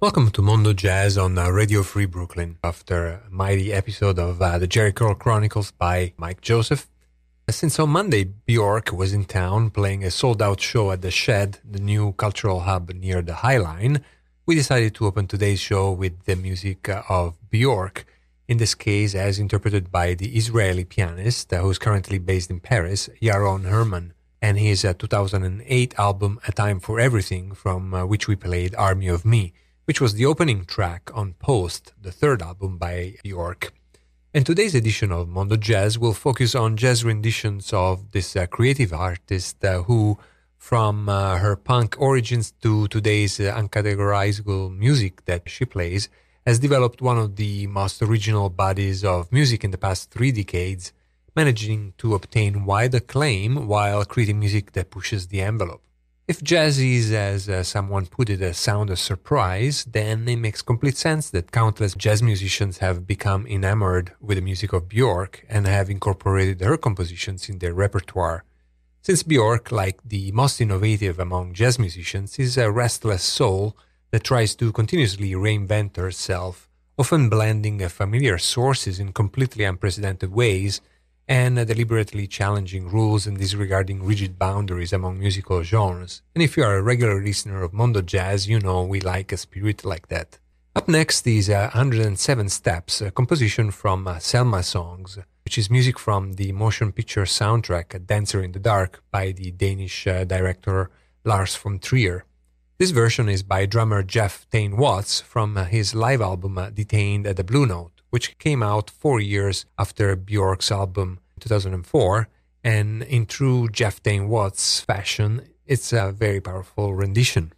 Welcome to Mondo Jazz on uh, Radio Free Brooklyn after a mighty episode of uh, the Jerry Curl Chronicles by Mike Joseph. Since on Monday, Bjork was in town playing a sold out show at the Shed, the new cultural hub near the High Line, we decided to open today's show with the music uh, of Bjork, in this case as interpreted by the Israeli pianist uh, who's currently based in Paris, Yaron Herman, and his uh, 2008 album A Time for Everything, from uh, which we played Army of Me, which was the opening track on Post, the third album by Bjork. And today's edition of Mondo Jazz will focus on jazz renditions of this uh, creative artist uh, who from uh, her punk origins to today's uh, uncategorizable music that she plays, has developed one of the most original bodies of music in the past three decades, managing to obtain wide acclaim while creating music that pushes the envelope. If jazz is, as uh, someone put it, a sound of surprise, then it makes complete sense that countless jazz musicians have become enamored with the music of Bjork and have incorporated her compositions in their repertoire. Since Bjork, like the most innovative among jazz musicians, is a restless soul that tries to continuously reinvent herself, often blending familiar sources in completely unprecedented ways and deliberately challenging rules and disregarding rigid boundaries among musical genres. And if you are a regular listener of Mondo Jazz, you know we like a spirit like that. Up next is uh, 107 Steps, a composition from uh, Selma Songs which is music from the motion picture soundtrack Dancer in the Dark by the Danish uh, director Lars von Trier. This version is by drummer Jeff Tain Watts from uh, his live album uh, Detained at the Blue Note, which came out four years after Bjork's album 2004. And in true Jeff Tain Watts fashion, it's a very powerful rendition.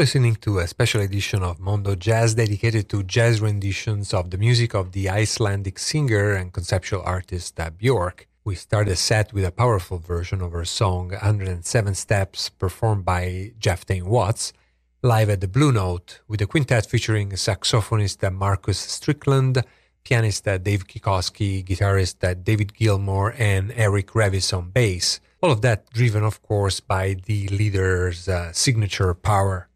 Listening to a special edition of Mondo Jazz dedicated to jazz renditions of the music of the Icelandic singer and conceptual artist uh, Björk. We start a set with a powerful version of her song 107 Steps performed by Jeff Tain Watts live at the Blue Note with a quintet featuring saxophonist uh, Marcus Strickland, pianist uh, Dave Kikoski, guitarist David Gilmore, and Eric Revis on bass. All of that driven, of course, by the leader's uh, signature power.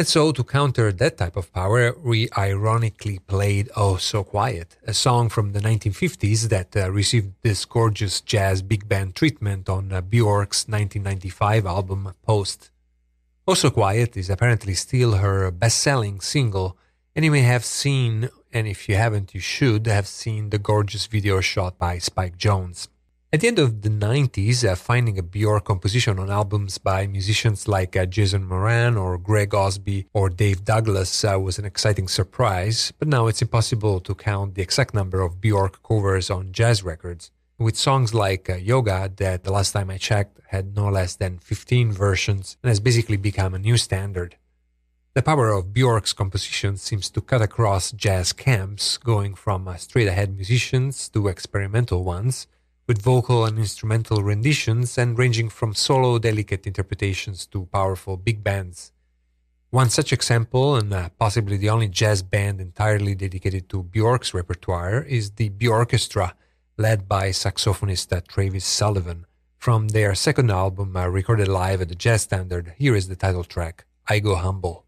And so, to counter that type of power, we ironically played Oh So Quiet, a song from the 1950s that uh, received this gorgeous jazz big band treatment on uh, Björk's 1995 album Post. Oh So Quiet is apparently still her best selling single, and you may have seen, and if you haven't, you should have seen the gorgeous video shot by Spike Jonze. At the end of the 90s, uh, finding a Björk composition on albums by musicians like uh, Jason Moran or Greg Osby or Dave Douglas uh, was an exciting surprise, but now it's impossible to count the exact number of Björk covers on jazz records. With songs like uh, Joga, that the last time I checked had no less than 15 versions and has basically become a new standard. The power of Björk's composition seems to cut across jazz camps, going from uh, straight ahead musicians to experimental ones with vocal and instrumental renditions and ranging from solo delicate interpretations to powerful big bands. One such example, and uh, possibly the only jazz band entirely dedicated to Björk's repertoire, is the Björkestra, led by saxophonist uh, Travis Sullivan. From their second album, uh, recorded live at the Jazz Standard, here is the title track, I Go Humble.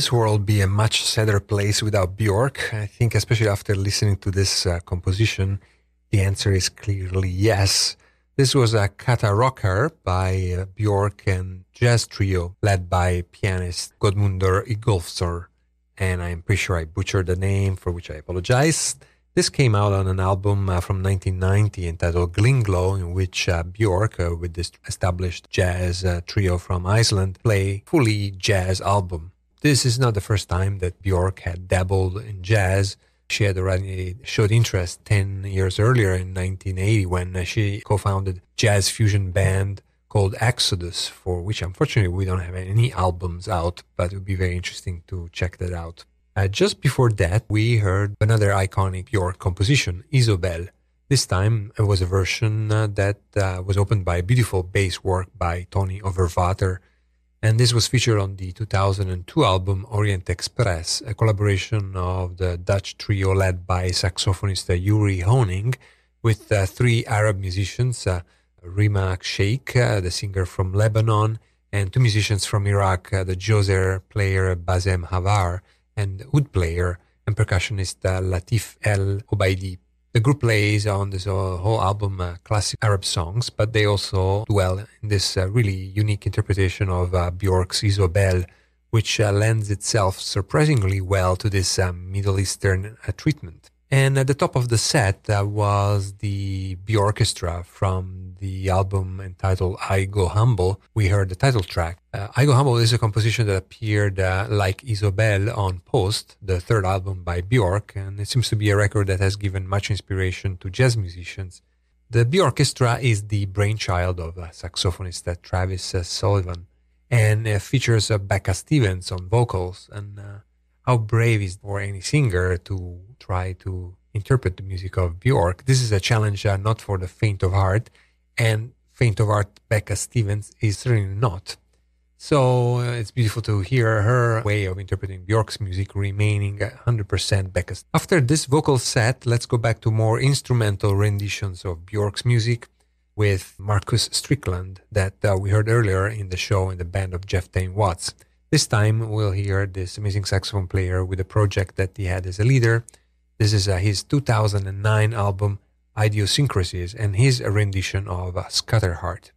This world be a much sadder place without Bjork? I think, especially after listening to this uh, composition, the answer is clearly yes. This was a Kata Rokkar by uh, Bjork and jazz trio led by pianist Godmundur Igolfsor. And I'm pretty sure I butchered the name, for which I apologize. This came out on an album uh, from 1990 entitled Gling-Gló, in which uh, Bjork, uh, with this established jazz uh, trio from Iceland, play fully jazz album. This is not the first time that Bjork had dabbled in jazz. She had already showed interest 10 years earlier in 1980 when uh, she co-founded jazz fusion band called Exodus, for which unfortunately we don't have any albums out, but it would be very interesting to check that out. Uh, just before that, we heard another iconic Bjork composition, Isobel. This time it was a version uh, that uh, was opened by a beautiful bass work by Tony Overwater, and this was featured on the 2002 album Orient Express, a collaboration of the Dutch trio led by saxophonist Yuri Honing with uh, three Arab musicians, uh, Rima Khcheich, uh, the singer from Lebanon, and two musicians from Iraq, uh, the joza player Basem Hawar and oud player and percussionist uh, Latif El Obaidi. The group plays on this uh, whole album uh, classic Arab songs, but they also dwell in this uh, really unique interpretation of uh, Bjork's Isobel, which uh, lends itself surprisingly well to this uh, Middle Eastern uh, treatment. And at the top of the set was the Bjorkestra from the album entitled I Go Humble. We heard the title track. Uh, I Go Humble is a composition that appeared uh, like Isobel on Post, the third album by Bjork, and it seems to be a record that has given much inspiration to jazz musicians. The Bjorkestra is the brainchild of uh, saxophonist uh, Travis uh, Sullivan and features Becca Stevens on vocals. And uh, how brave is for any singer to try to interpret the music of Bjork? This is a challenge uh, not for the faint of heart, and faint of heart Becca Stevens is certainly not. So uh, it's beautiful to hear her way of interpreting Bjork's music remaining 100% Becca's. After this vocal set, let's go back to more instrumental renditions of Bjork's music with Marcus Strickland that uh, we heard earlier in the show in the band of Jeff Tain Watts. This time we'll hear this amazing saxophone player with a project that he had as a leader. This is uh, his 2009 album Idiosyncrasies and his rendition of Scatterheart.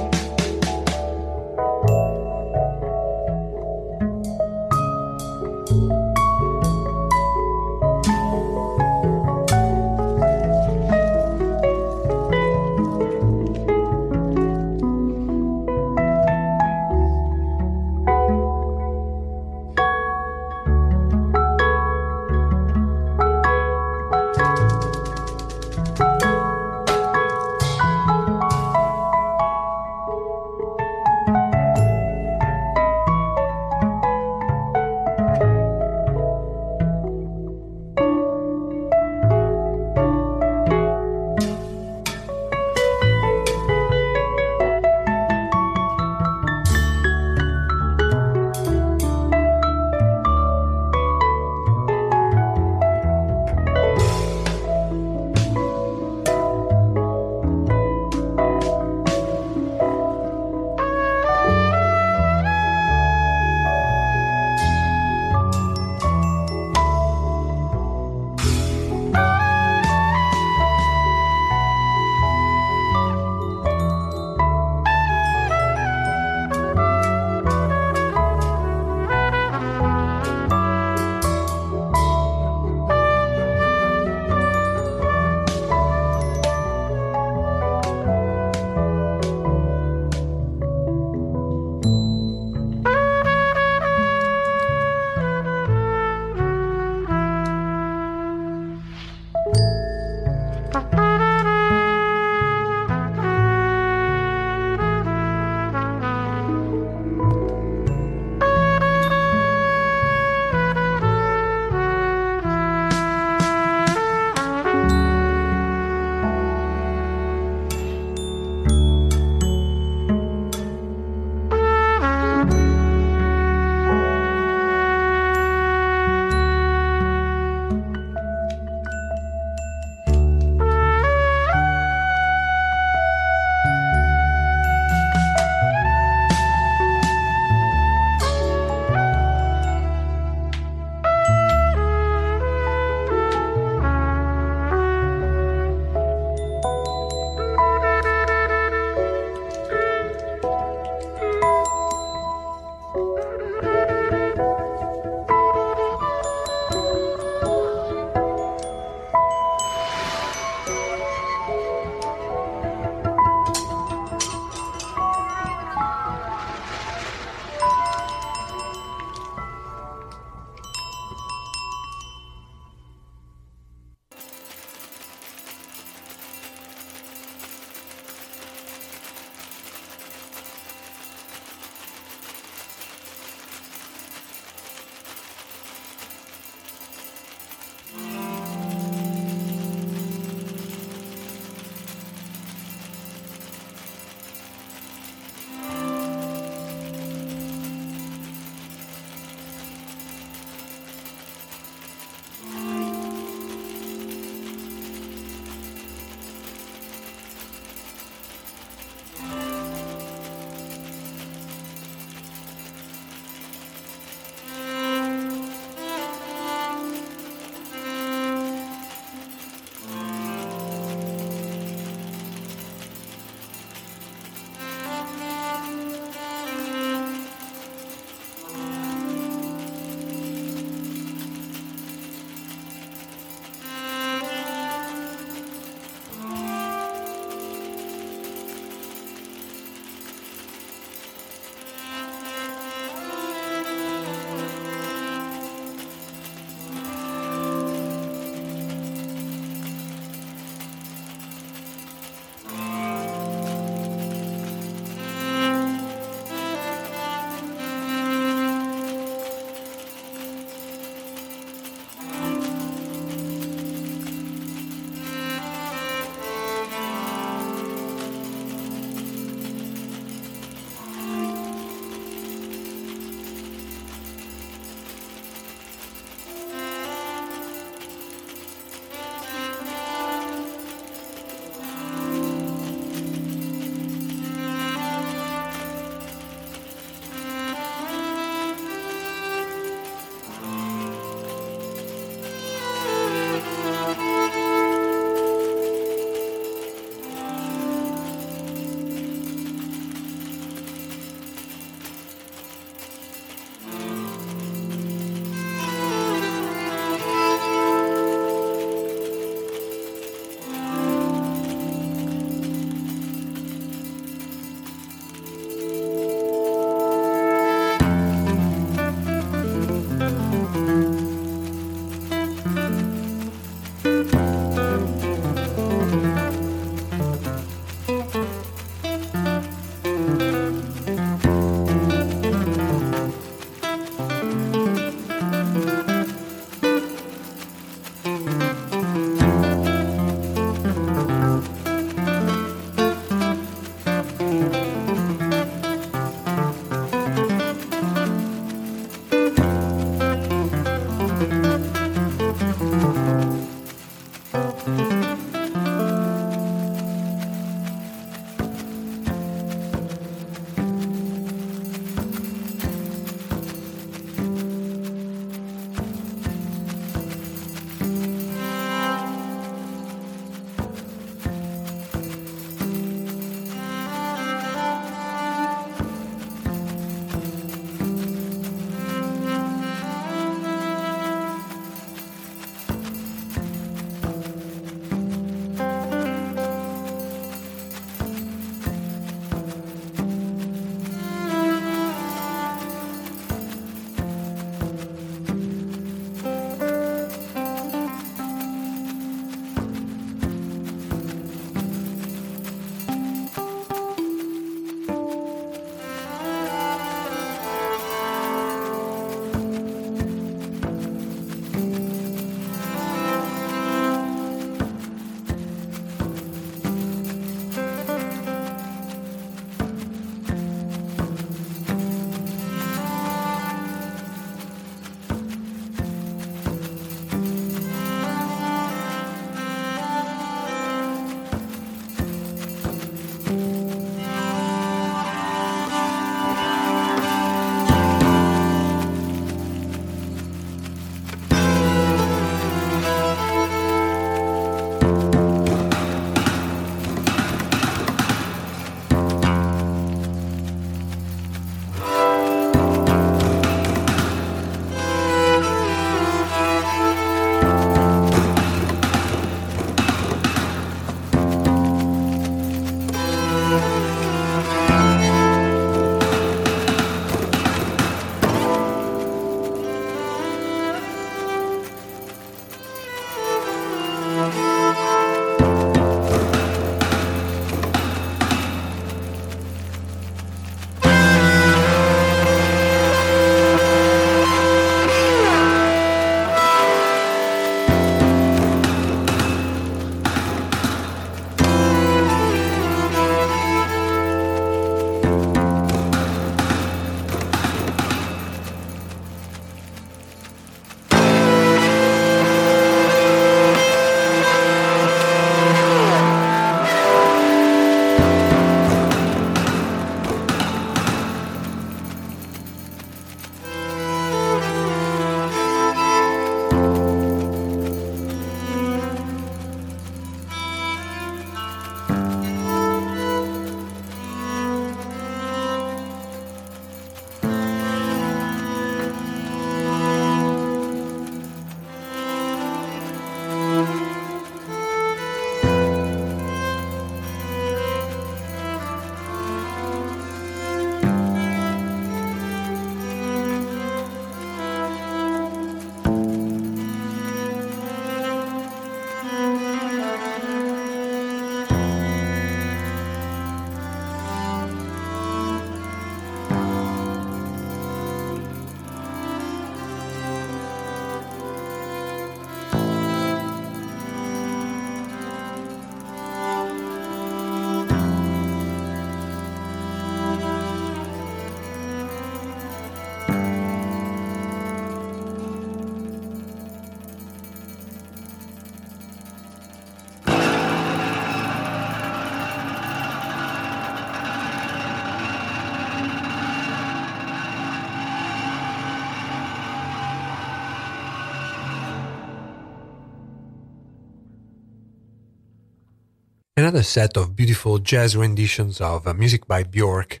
Another set of beautiful jazz renditions of uh, music by Bjork.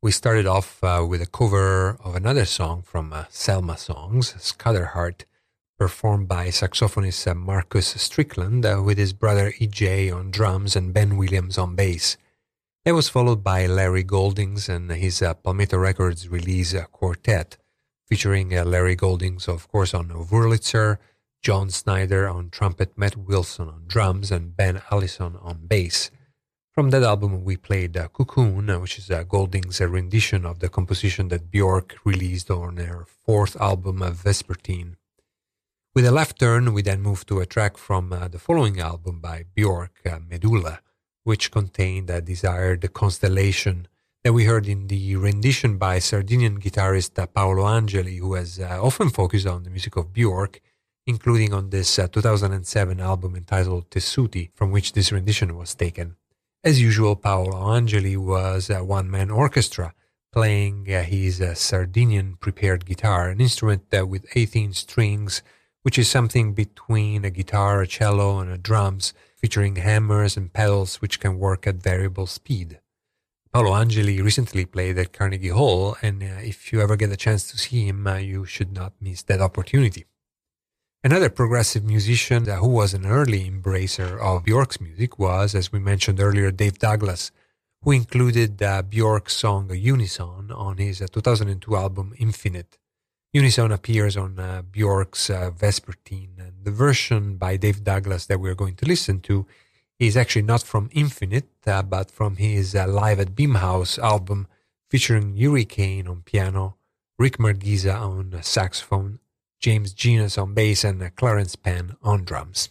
We started off uh, with a cover of another song from uh, Selmasongs, Scatterheart, performed by saxophonist uh, Marcus Strickland uh, with his brother EJ on drums and Ben Williams on bass. That was followed by Larry Goldings and his uh, Palmetto Records release quartet, featuring Larry Goldings, of course, on Wurlitzer, John Snyder on trumpet, Matt Wilson on drums, and Ben Allison on bass. From that album, we played uh, Cocoon, uh, which is uh, Golding's rendition of the composition that Bjork released on her fourth album, uh, Vespertine. With a left turn, we then moved to a track from uh, the following album by Bjork, uh, Medulla, which contained a desired constellation that we heard in the rendition by Sardinian guitarist uh, Paolo Angeli, who has uh, often focused on the music of Bjork, including on this uh, 2007 album entitled Tessuti, from which this rendition was taken. As usual, Paolo Angeli was a one man orchestra playing uh, his uh, Sardinian prepared guitar, an instrument uh, with 18 strings which is something between a guitar, a cello, and a drums, featuring hammers and pedals which can work at variable speed. Paolo Angeli recently played at Carnegie Hall, and uh, if you ever get a chance to see him, uh, you should not miss that opportunity. Another progressive musician who was an early embracer of Bjork's music was, as we mentioned earlier, Dave Douglas, who included uh, Bjork's song Unison on his uh, 2002 album Infinite. Unison appears on uh, Bjork's uh, Vespertine, and the version by Dave Douglas that we're going to listen to is actually not from Infinite, uh, but from his uh, Live at Bimhuis album featuring Uri Caine on piano, Rick Margitza on saxophone, James Genus on bass, and Clarence Penn on drums.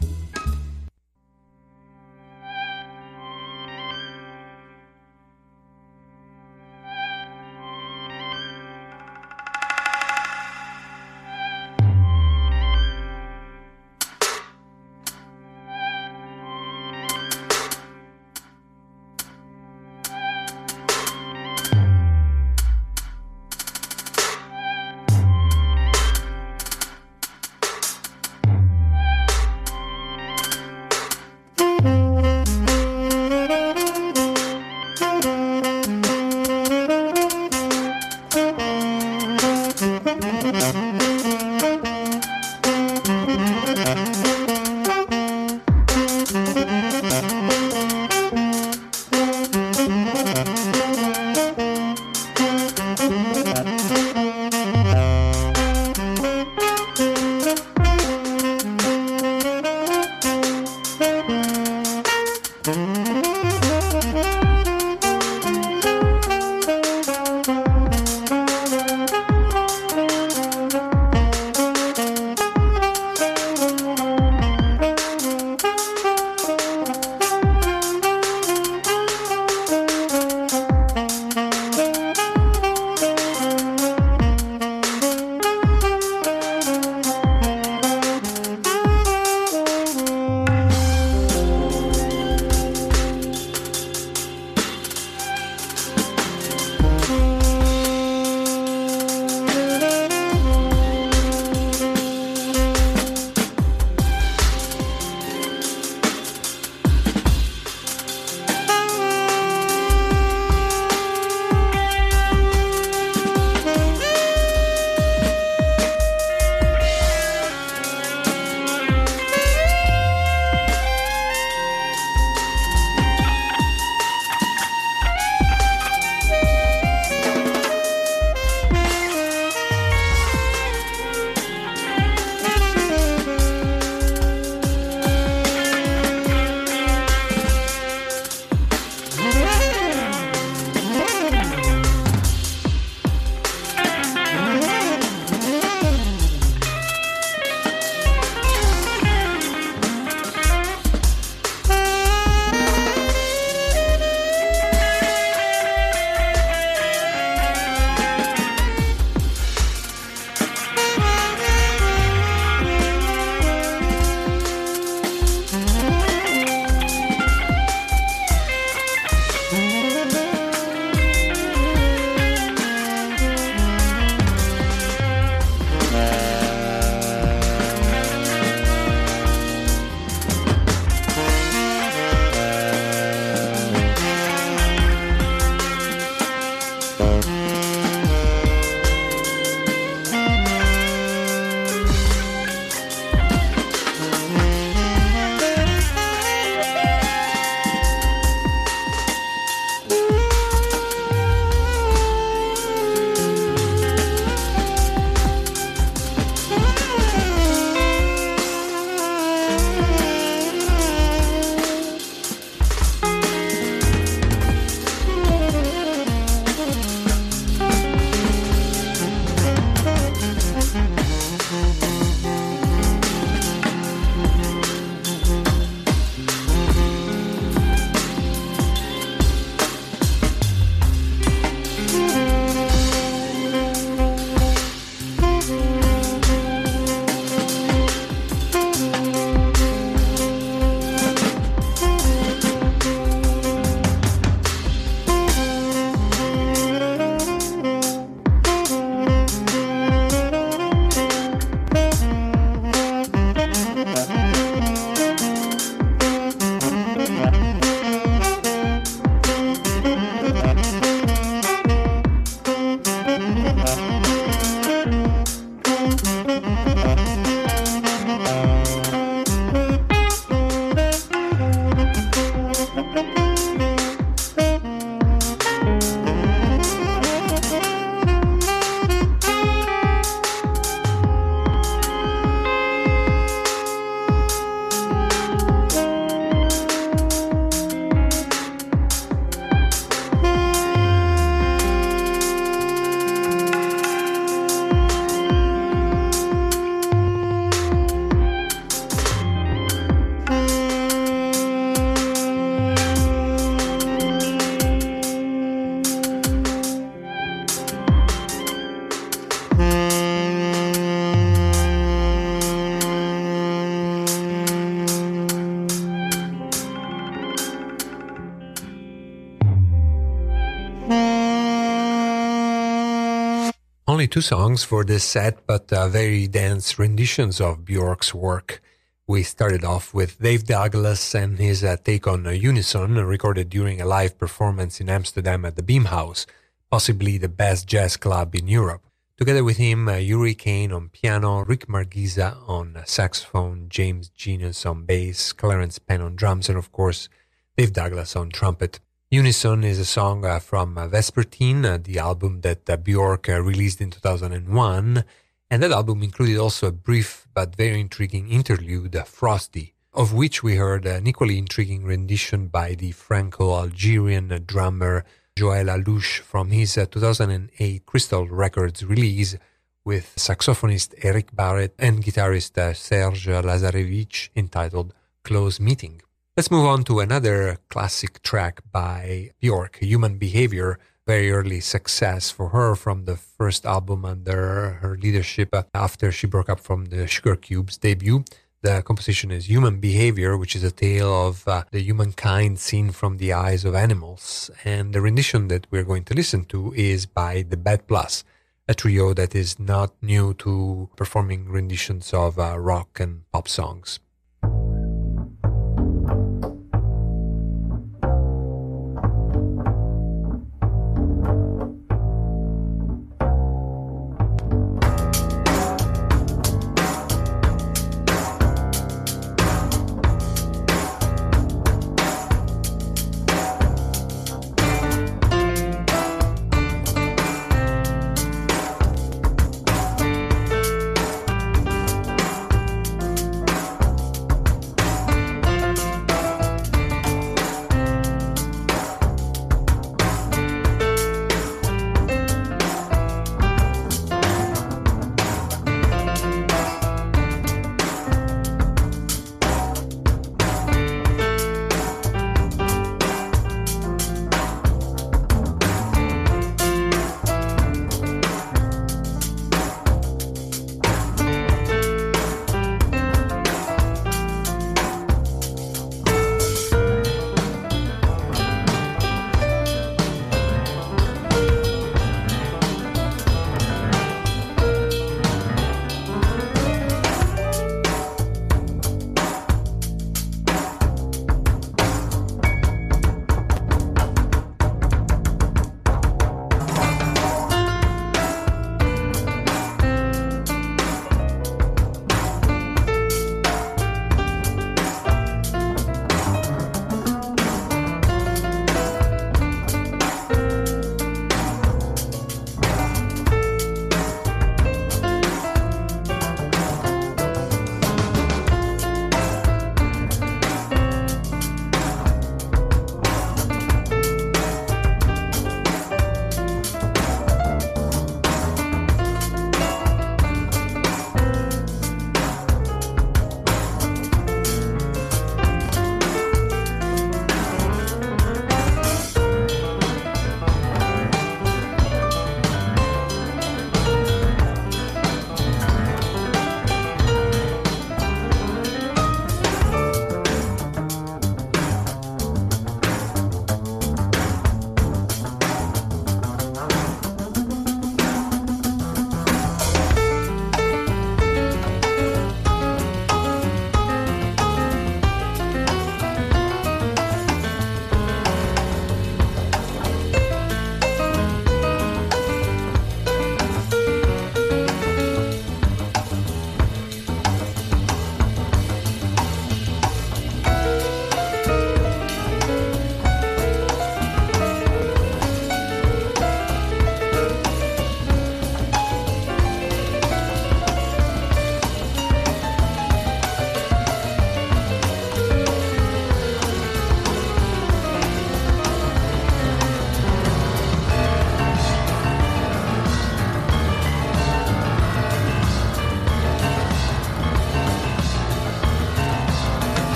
Two songs for this set, but uh, very dense renditions of Bjork's work. We started off with Dave Douglas and his uh, take on Unison, recorded during a live performance in Amsterdam at the Bimhuis, possibly the best jazz club in Europe. Together with him, uh, Uri Caine on piano, Rick Margitza on saxophone, James Genus on bass, Clarence Penn on drums, and of course, Dave Douglas on trumpet. Unison is a song uh, from uh, Vespertine, uh, the album that uh, Bjork uh, released in 2001, and that album included also a brief but very intriguing interlude, Frosti, of which we heard an equally intriguing rendition by the Franco-Algerian drummer Joël Allouche from his uh, 2008 Cristal Records release with saxophonist Eric Barret and guitarist uh, Serge Lazarevitch entitled Close Meeting. Let's move on to another classic track by Bjork, Human Behavior, very early success for her from the first album under her leadership uh, after she broke up from the Sugarcubes debut. The composition is Human Behavior, which is a tale of uh, the humankind seen from the eyes of animals. And the rendition that we're going to listen to is by the Bad Plus, a trio that is not new to performing renditions of uh, rock and pop songs.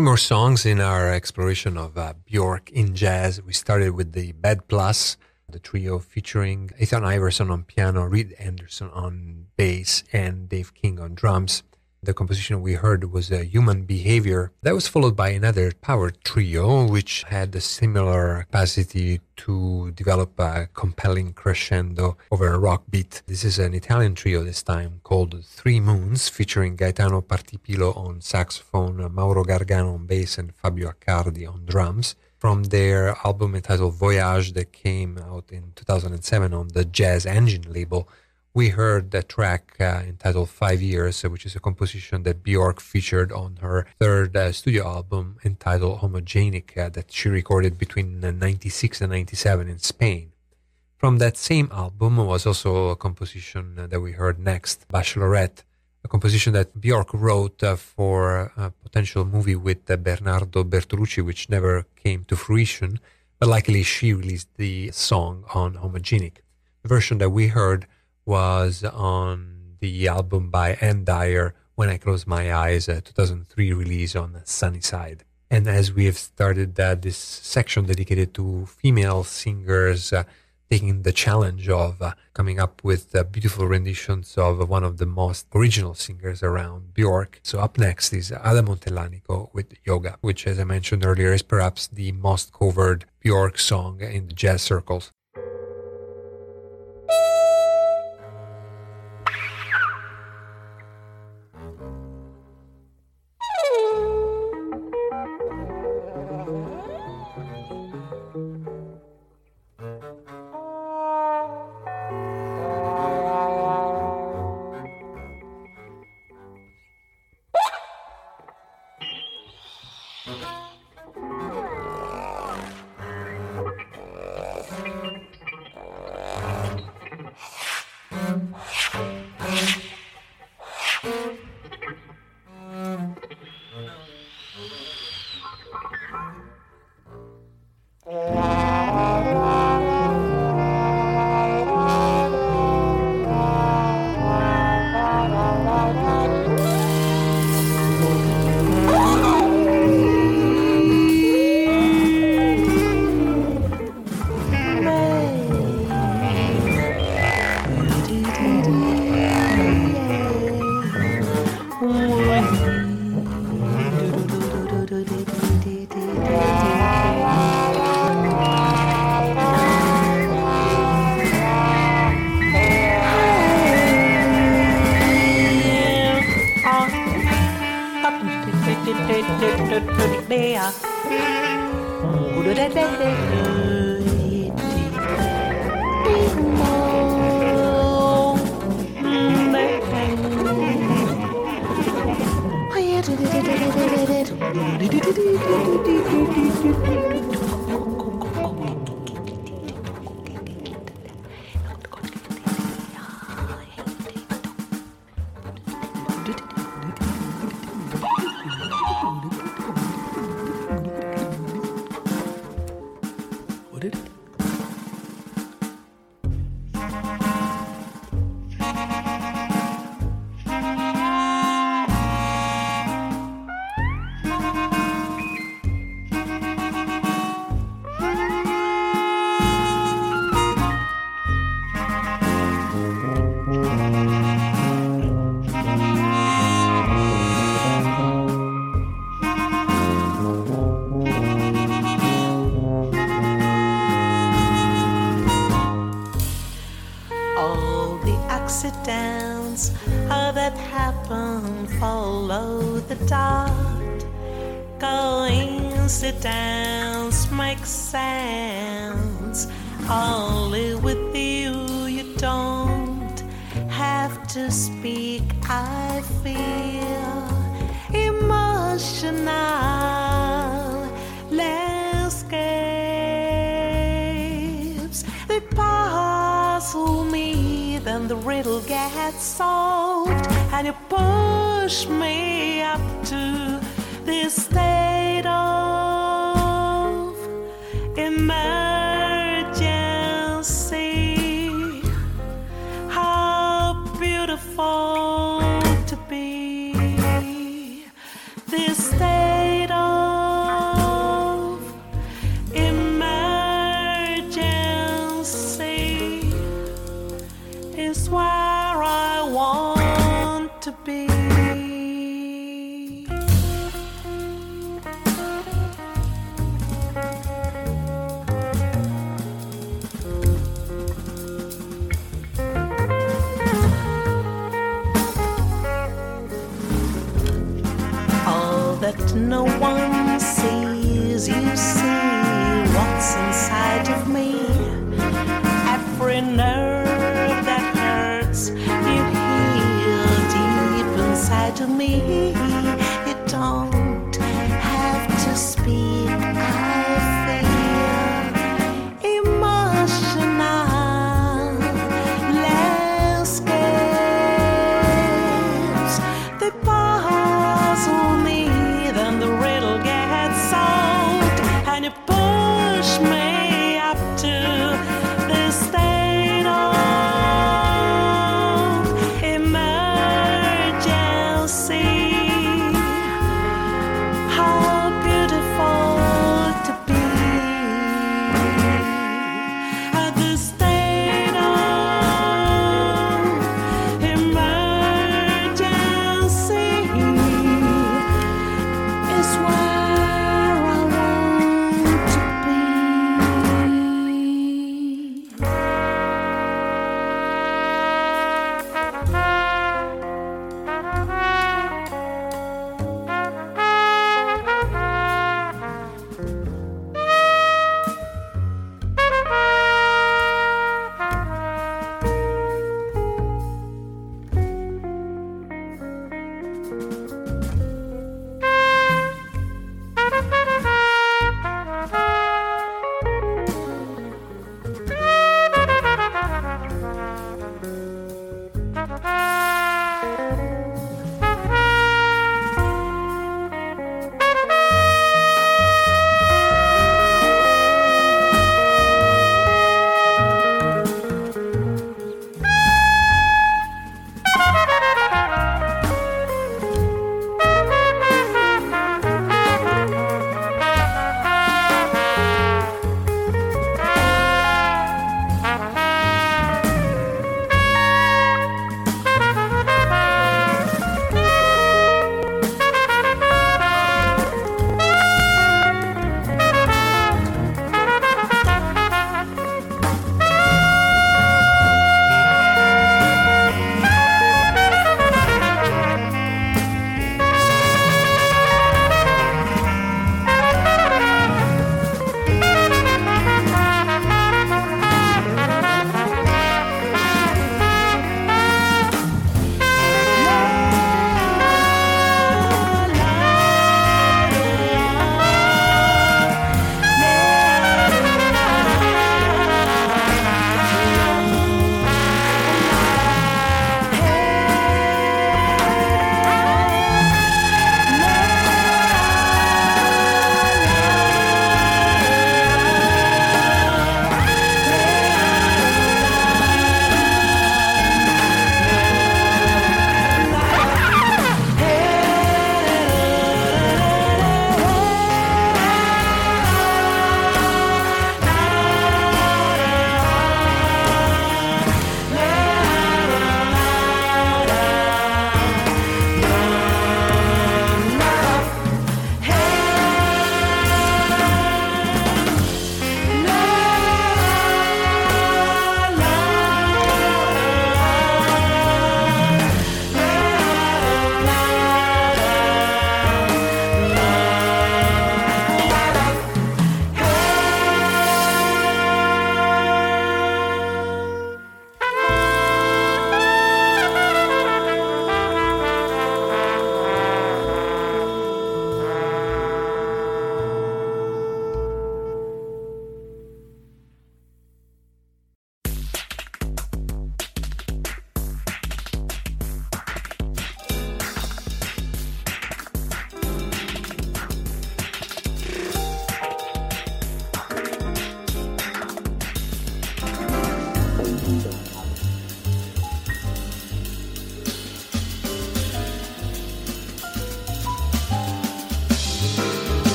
Three more songs in our exploration of uh, Bjork in jazz. We started with the Bad Plus, the trio featuring Ethan Iverson on piano, Reid Anderson on bass, and Dave King on drums. The composition we heard was uh, Human Behavior. That was followed by another power trio, which had a similar capacity to develop a compelling crescendo over a rock beat. This is an Italian trio this time called Three Moons, featuring Gaetano Partipilo on saxophone, Mauro Gargano on bass, and Fabio Accardi on drums. From their album entitled Voyage that came out in 2007 on the Jazz Engine label, we heard the track uh, entitled Five Years, uh, which is a composition that Bjork featured on her third uh, studio album entitled Homogenic uh, that she recorded between uh, 96 and 97 in Spain. From that same album was also a composition uh, that we heard next, Bachelorette, a composition that Bjork wrote for a potential movie with Bernardo Bertolucci, which never came to fruition, but luckily she released the song on Homogenic. The version that we heard was on the album by Ann Dyer, When I Close My Eyes, a 2003 release on Sunnyside. And as we have started uh, this section dedicated to female singers uh, taking the challenge of uh, coming up with uh, beautiful renditions of one of the most original singers around, Bjork. So up next is Ada Montellanico with Joga, which, as I mentioned earlier, is perhaps the most covered Bjork song in the jazz circles. It'll get solved, and you push me up to this state of emergency. How beautiful.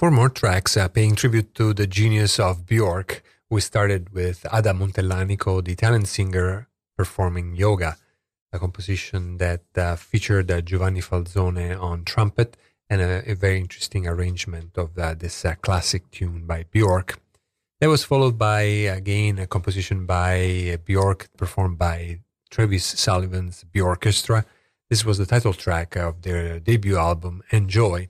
For more tracks uh, paying tribute to the genius of Bjork, we started with Ada Montellanico, the Italian singer, performing Joga, a composition that uh, featured uh, Giovanni Falzone on trumpet and a, a very interesting arrangement of uh, this uh, classic tune by Bjork. That was followed by, again, a composition by Bjork performed by Travis Sullivan's Bjorkestra. This was the title track of their debut album, Enjoy.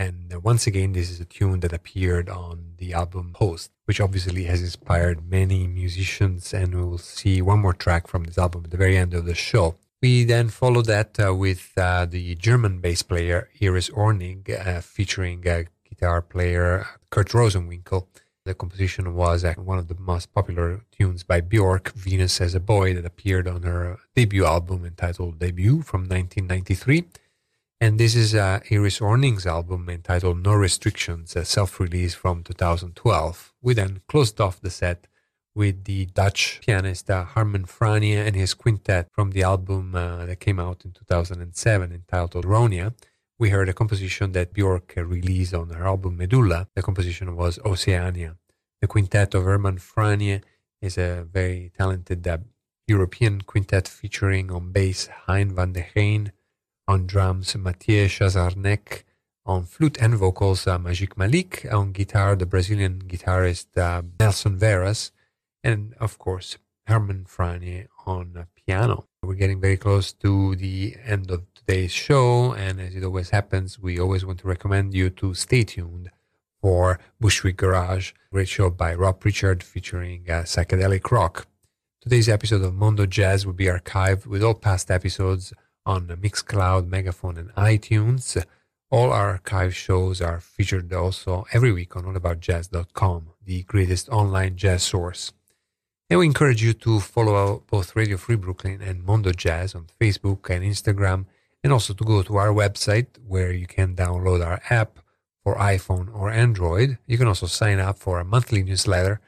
And once again, this is a tune that appeared on the album Post, which obviously has inspired many musicians. And we will see one more track from this album at the very end of the show. We then follow that uh, with uh, the German bass player Iris Ornig, uh, featuring guitar player Kurt Rosenwinkel. The composition was uh, one of the most popular tunes by Bjork, Venus as a Boy, that appeared on her debut album entitled Debut from 1993. And this is uh, Iris Ornig's album entitled No Restrictions, a self release from 2012. We then closed off the set with the Dutch pianist uh, Harmen Fraanje and his quintet from the album uh, that came out in 2007 entitled Ronja. We heard a composition that Bjork uh, released on her album Medulla. The composition was Oceania. The quintet of Herman Fraanje is a very talented uh, European quintet featuring on bass Hein van de Geyn, on drums Mathieu Chazarenc, on flute and vocals uh, Malik, on guitar the Brazilian guitarist uh, Nelson Veras, and of course Herman Fraanje on piano. We're getting very close to the end of today's show, and as it always happens, we always want to recommend you to stay tuned for Bushwick Garage, a great show by Rob Pritchard featuring uh, psychedelic rock. Today's episode of Mondo Jazz will be archived with all past episodes on Mixcloud, Megaphone, and iTunes. All our archive shows are featured also every week on allaboutjazz.com, the greatest online jazz source. And we encourage you to follow both Radio Free Brooklyn and Mondo Jazz on Facebook and Instagram, and also to go to our website where you can download our app for iPhone or Android. You can also sign up for a monthly newsletter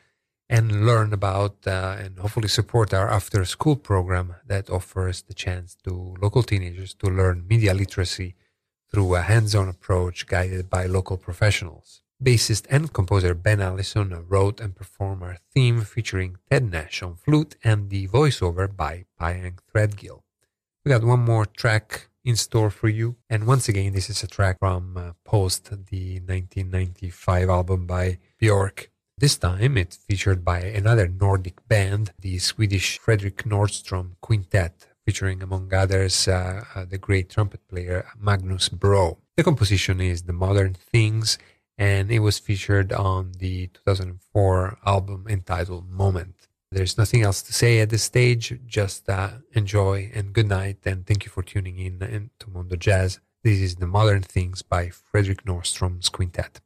and learn about uh, and hopefully support our after school program that offers the chance to local teenagers to learn media literacy through a hands on approach guided by local professionals. Bassist and composer Ben Allison wrote and performed our theme featuring Ted Nash on flute and the voiceover by Pyeng Threadgill. We got one more track in store for you, and once again, this is a track from uh, Post, the 1995 album by Bjork. This time, it's featured by another Nordic band, the Swedish Fredrik Nordstrom Quintet, featuring among others uh, uh, the great trumpet player Magnus Broo. The composition is The Modern Things and it was featured on the 2004 album entitled Moment. There's nothing else to say at this stage, just uh, enjoy and good night, and thank you for tuning in, in to Mondo Jazz. This is The Modern Things by Fredrik Nordstrom's Quintet.